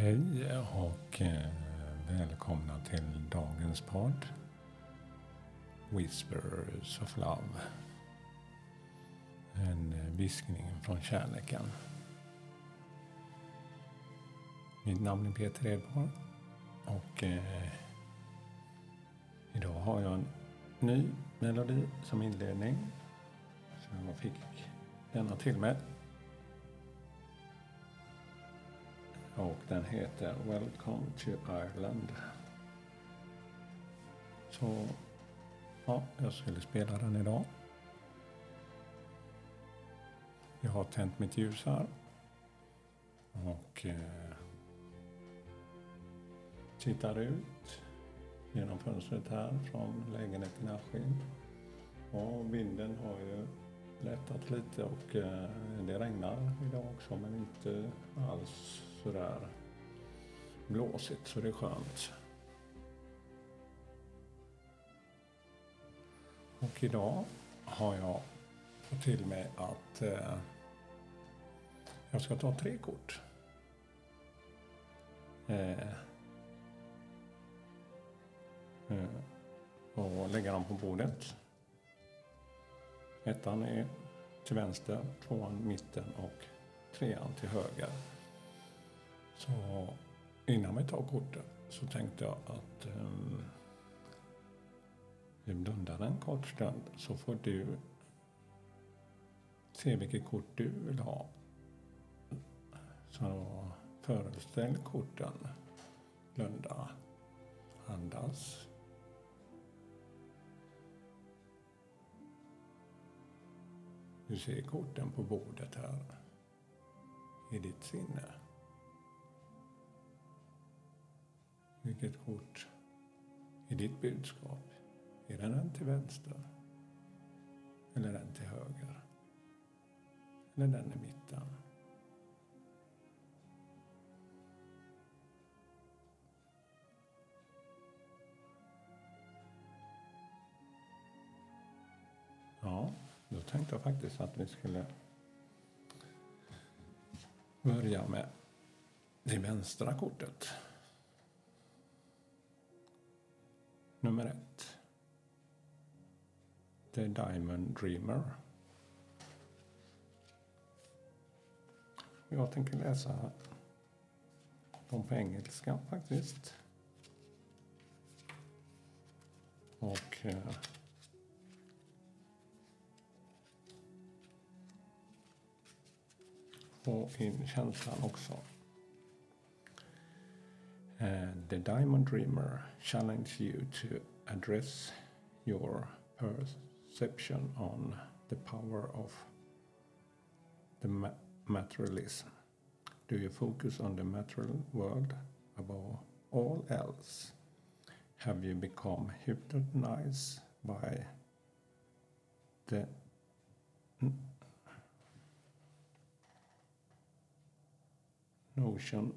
Hej och eh, välkomna till dagens podd Whispers of Love. En eh, viskning från kärleken. Mitt namn är Peter Edborg och eh, idag har jag en ny melodi som inledning. Så jag fick denna till mig. Och den heter Welcome to Ireland. Så ja, jag skulle spela den idag. Jag har tänt mitt ljus här. Och eh, tittar ut genom fönstret här från lägenheten i Askim. Och vinden har ju lättat lite och eh, det regnar idag också men inte alls sådär blåsigt så det är skönt. Och idag har jag fått till mig att eh, jag ska ta tre kort. Eh, eh, och lägga dem på bordet. Ettan är till vänster, tvåan mitten och trean till höger. Så innan vi tar korten så tänkte jag att eh, um, vi blundar en kort stund så får du se vilket kort du vill ha. Så föreställ korten. Blunda. Andas. Du ser korten på bordet här i ditt sinne. Vilket kort är ditt budskap? Är det den till vänster? Eller den till höger? Eller den i mitten? Ja, då tänkte jag faktiskt att vi skulle börja med det vänstra kortet. Nummer ett. The Diamond Dreamer. Jag tänker läsa dem på engelska faktiskt. Och eh, få in känslan också. And the Diamond Dreamer challenges you to address your perception on the power of the ma materialism. Do you focus on the material world above all else? Have you become hypnotized by the notion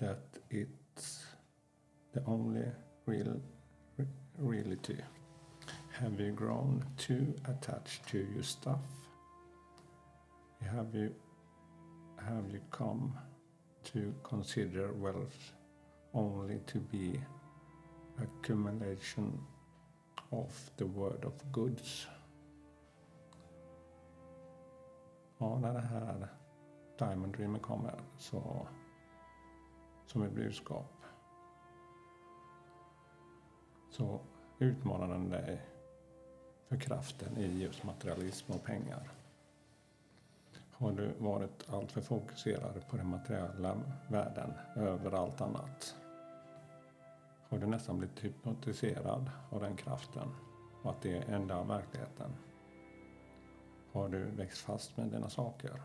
that it's the only real reality. Have you grown too attached to your stuff? Have you have you come to consider wealth only to be accumulation of the word of goods? Ja, när det här Diamond Dreamer kommer så som ett budskap så utmanar den dig för kraften i just materialism och pengar. Har du varit alltför fokuserad på den materiella världen över allt annat? Har du nästan blivit hypnotiserad av den kraften och att det är enda verkligheten? Har du växt fast med dina saker?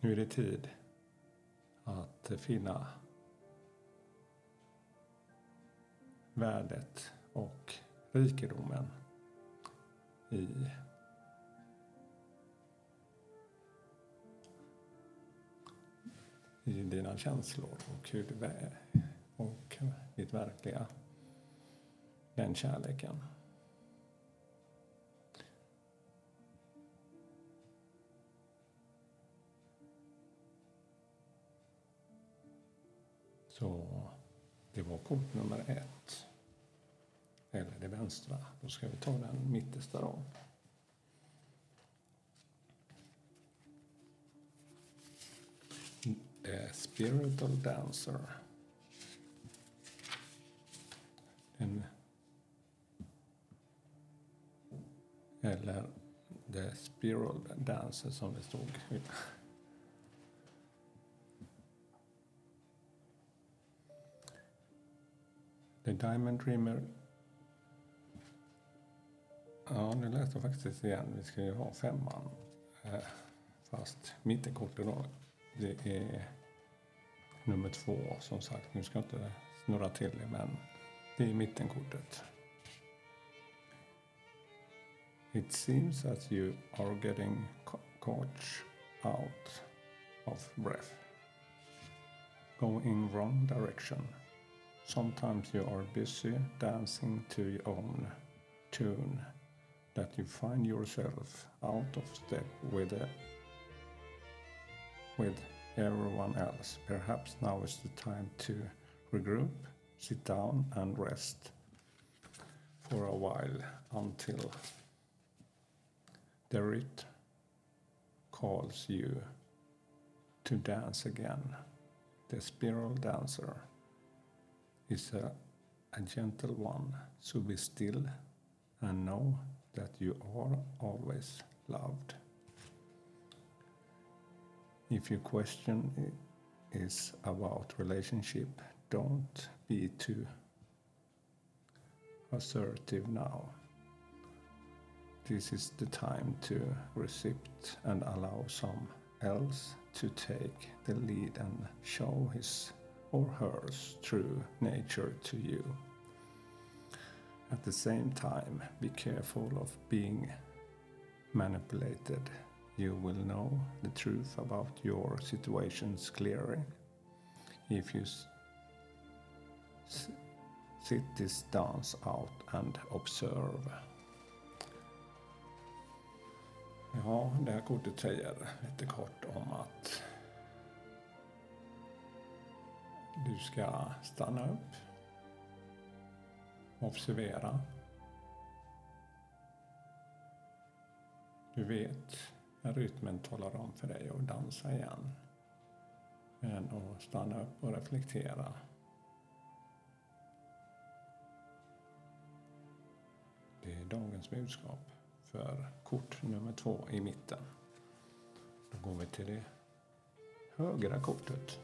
Nu är det tid att finna värdet och rikedomen i i dina känslor och hur du är och ditt verkliga den kärleken. Så det var kort nummer ett. Eller det vänstra. Då ska vi ta den mittersta då. The Spiritual Dancer. Den, eller The Spiral Dancer som det stod. The Diamond Dreamer. Ja, nu läste jag faktiskt igen. Vi ska ju ha femman. Eh, fast mittenkortet då, det är nummer två som sagt. Nu ska jag inte snurra till det, men det är mittenkortet. It seems as you are getting caught out of breath, going wrong direction. Sometimes you are busy dancing to your own tune that you find yourself out of step with it, with everyone else. Perhaps now is the time to regroup, sit down and rest for a while until the rhythm calls you to dance again. The spiral dancer is a, a gentle one, so be still and know that you are always loved. If your question is about relationship, don't be too assertive now. This is the time to receive and allow some else to take the lead and show his or hers true nature to you. At the same time, be careful of being manipulated. You will know the truth about your situations clearly if you sit this dance out and observe. Ja, det här kortet säger lite kort om att Du ska stanna upp. Observera. Du vet när rytmen talar om för dig att dansa igen. Men att stanna upp och reflektera. Det är dagens budskap för kort nummer två i mitten. Då går vi till det högra kortet.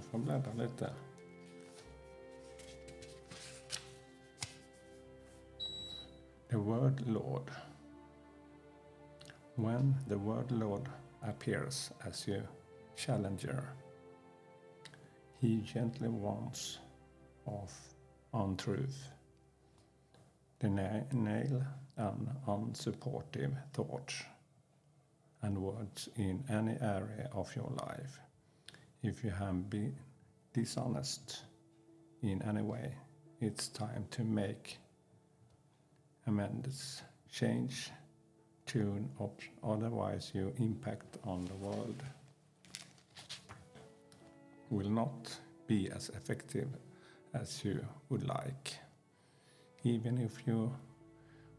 Får bläddra lite. The word Lord. When the word Lord appears as your challenger, he gently warns of untruth, denial, and unsupportive thoughts and words in any area of your life. If you have been dishonest in any way, it's time to make amends, change tune, otherwise your impact on the world will not be as effective as you would like. Even if you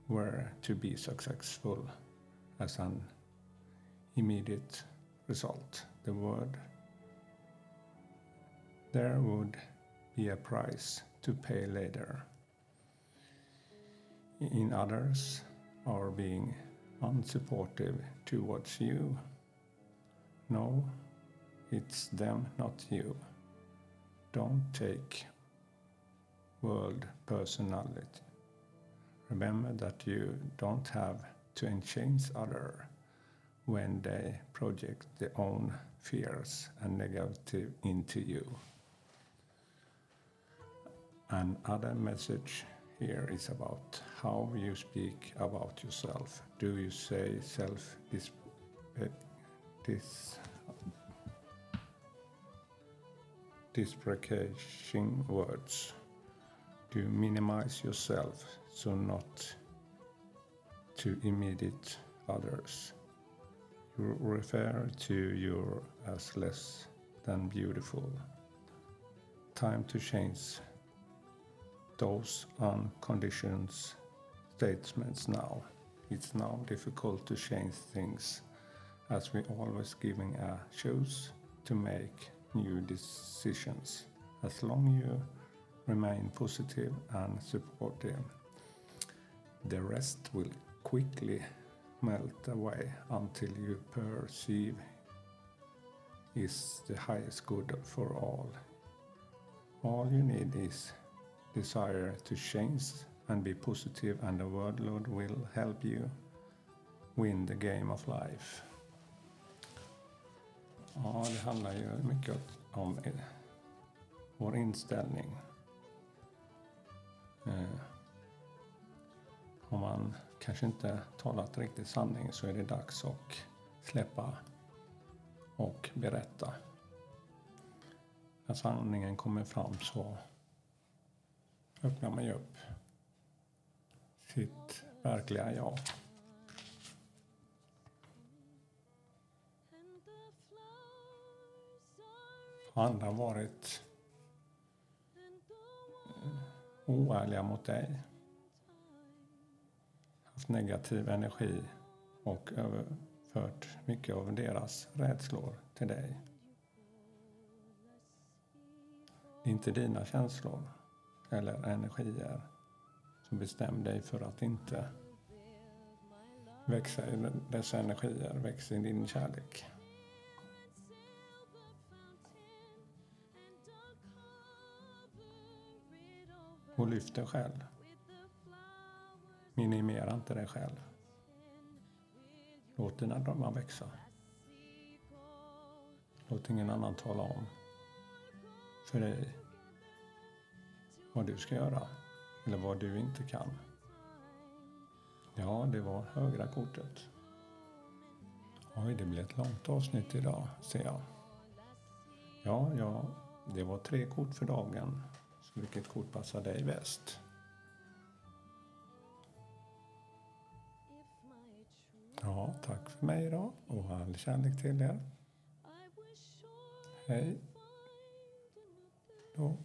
were to be successful as an immediate result, the word there would be a price to pay later. In others are being unsupportive towards you. No, it's them, not you. Don't take world personality. Remember that you don't have to change other when they project their own fears and negative into you. Another message here is about how you speak about yourself. Do you say self dis, dis deprecating words? Do you minimize yourself so not to imitate others? You refer to you as less than beautiful. Time to change those unconditioned statements now. It's now difficult to change things as we're always giving a choice to make new decisions. As long you remain positive and supportive, the rest will quickly melt away until you perceive is the highest good for all. All you need is desire to change and be positive and the word Lord will help you win the game of life. Ja, det handlar ju mycket om eh, vår inställning. Eh, om man kanske inte talat riktigt sanning så är det dags att släppa och berätta. När sanningen kommer fram så öppnar man ju upp sitt verkliga jag. Har andra varit eh, oärliga mot dig? Haft negativ energi och överfört mycket av deras rädslor till dig? Det är inte dina känslor eller energier som bestäm dig för att inte växa i dessa energier, växa i din kärlek. Och lyft dig själv. Minimera inte dig själv. Låt dina drömmar växa. Låt ingen annan tala om för dig vad du ska göra eller vad du inte kan. Ja, det var högra kortet. Oj, det blir ett långt avsnitt idag, ser jag. Ja, ja, det var tre kort för dagen. Så vilket kort passar dig bäst? Ja, tack för mig idag och all kärlek till er. Hej då.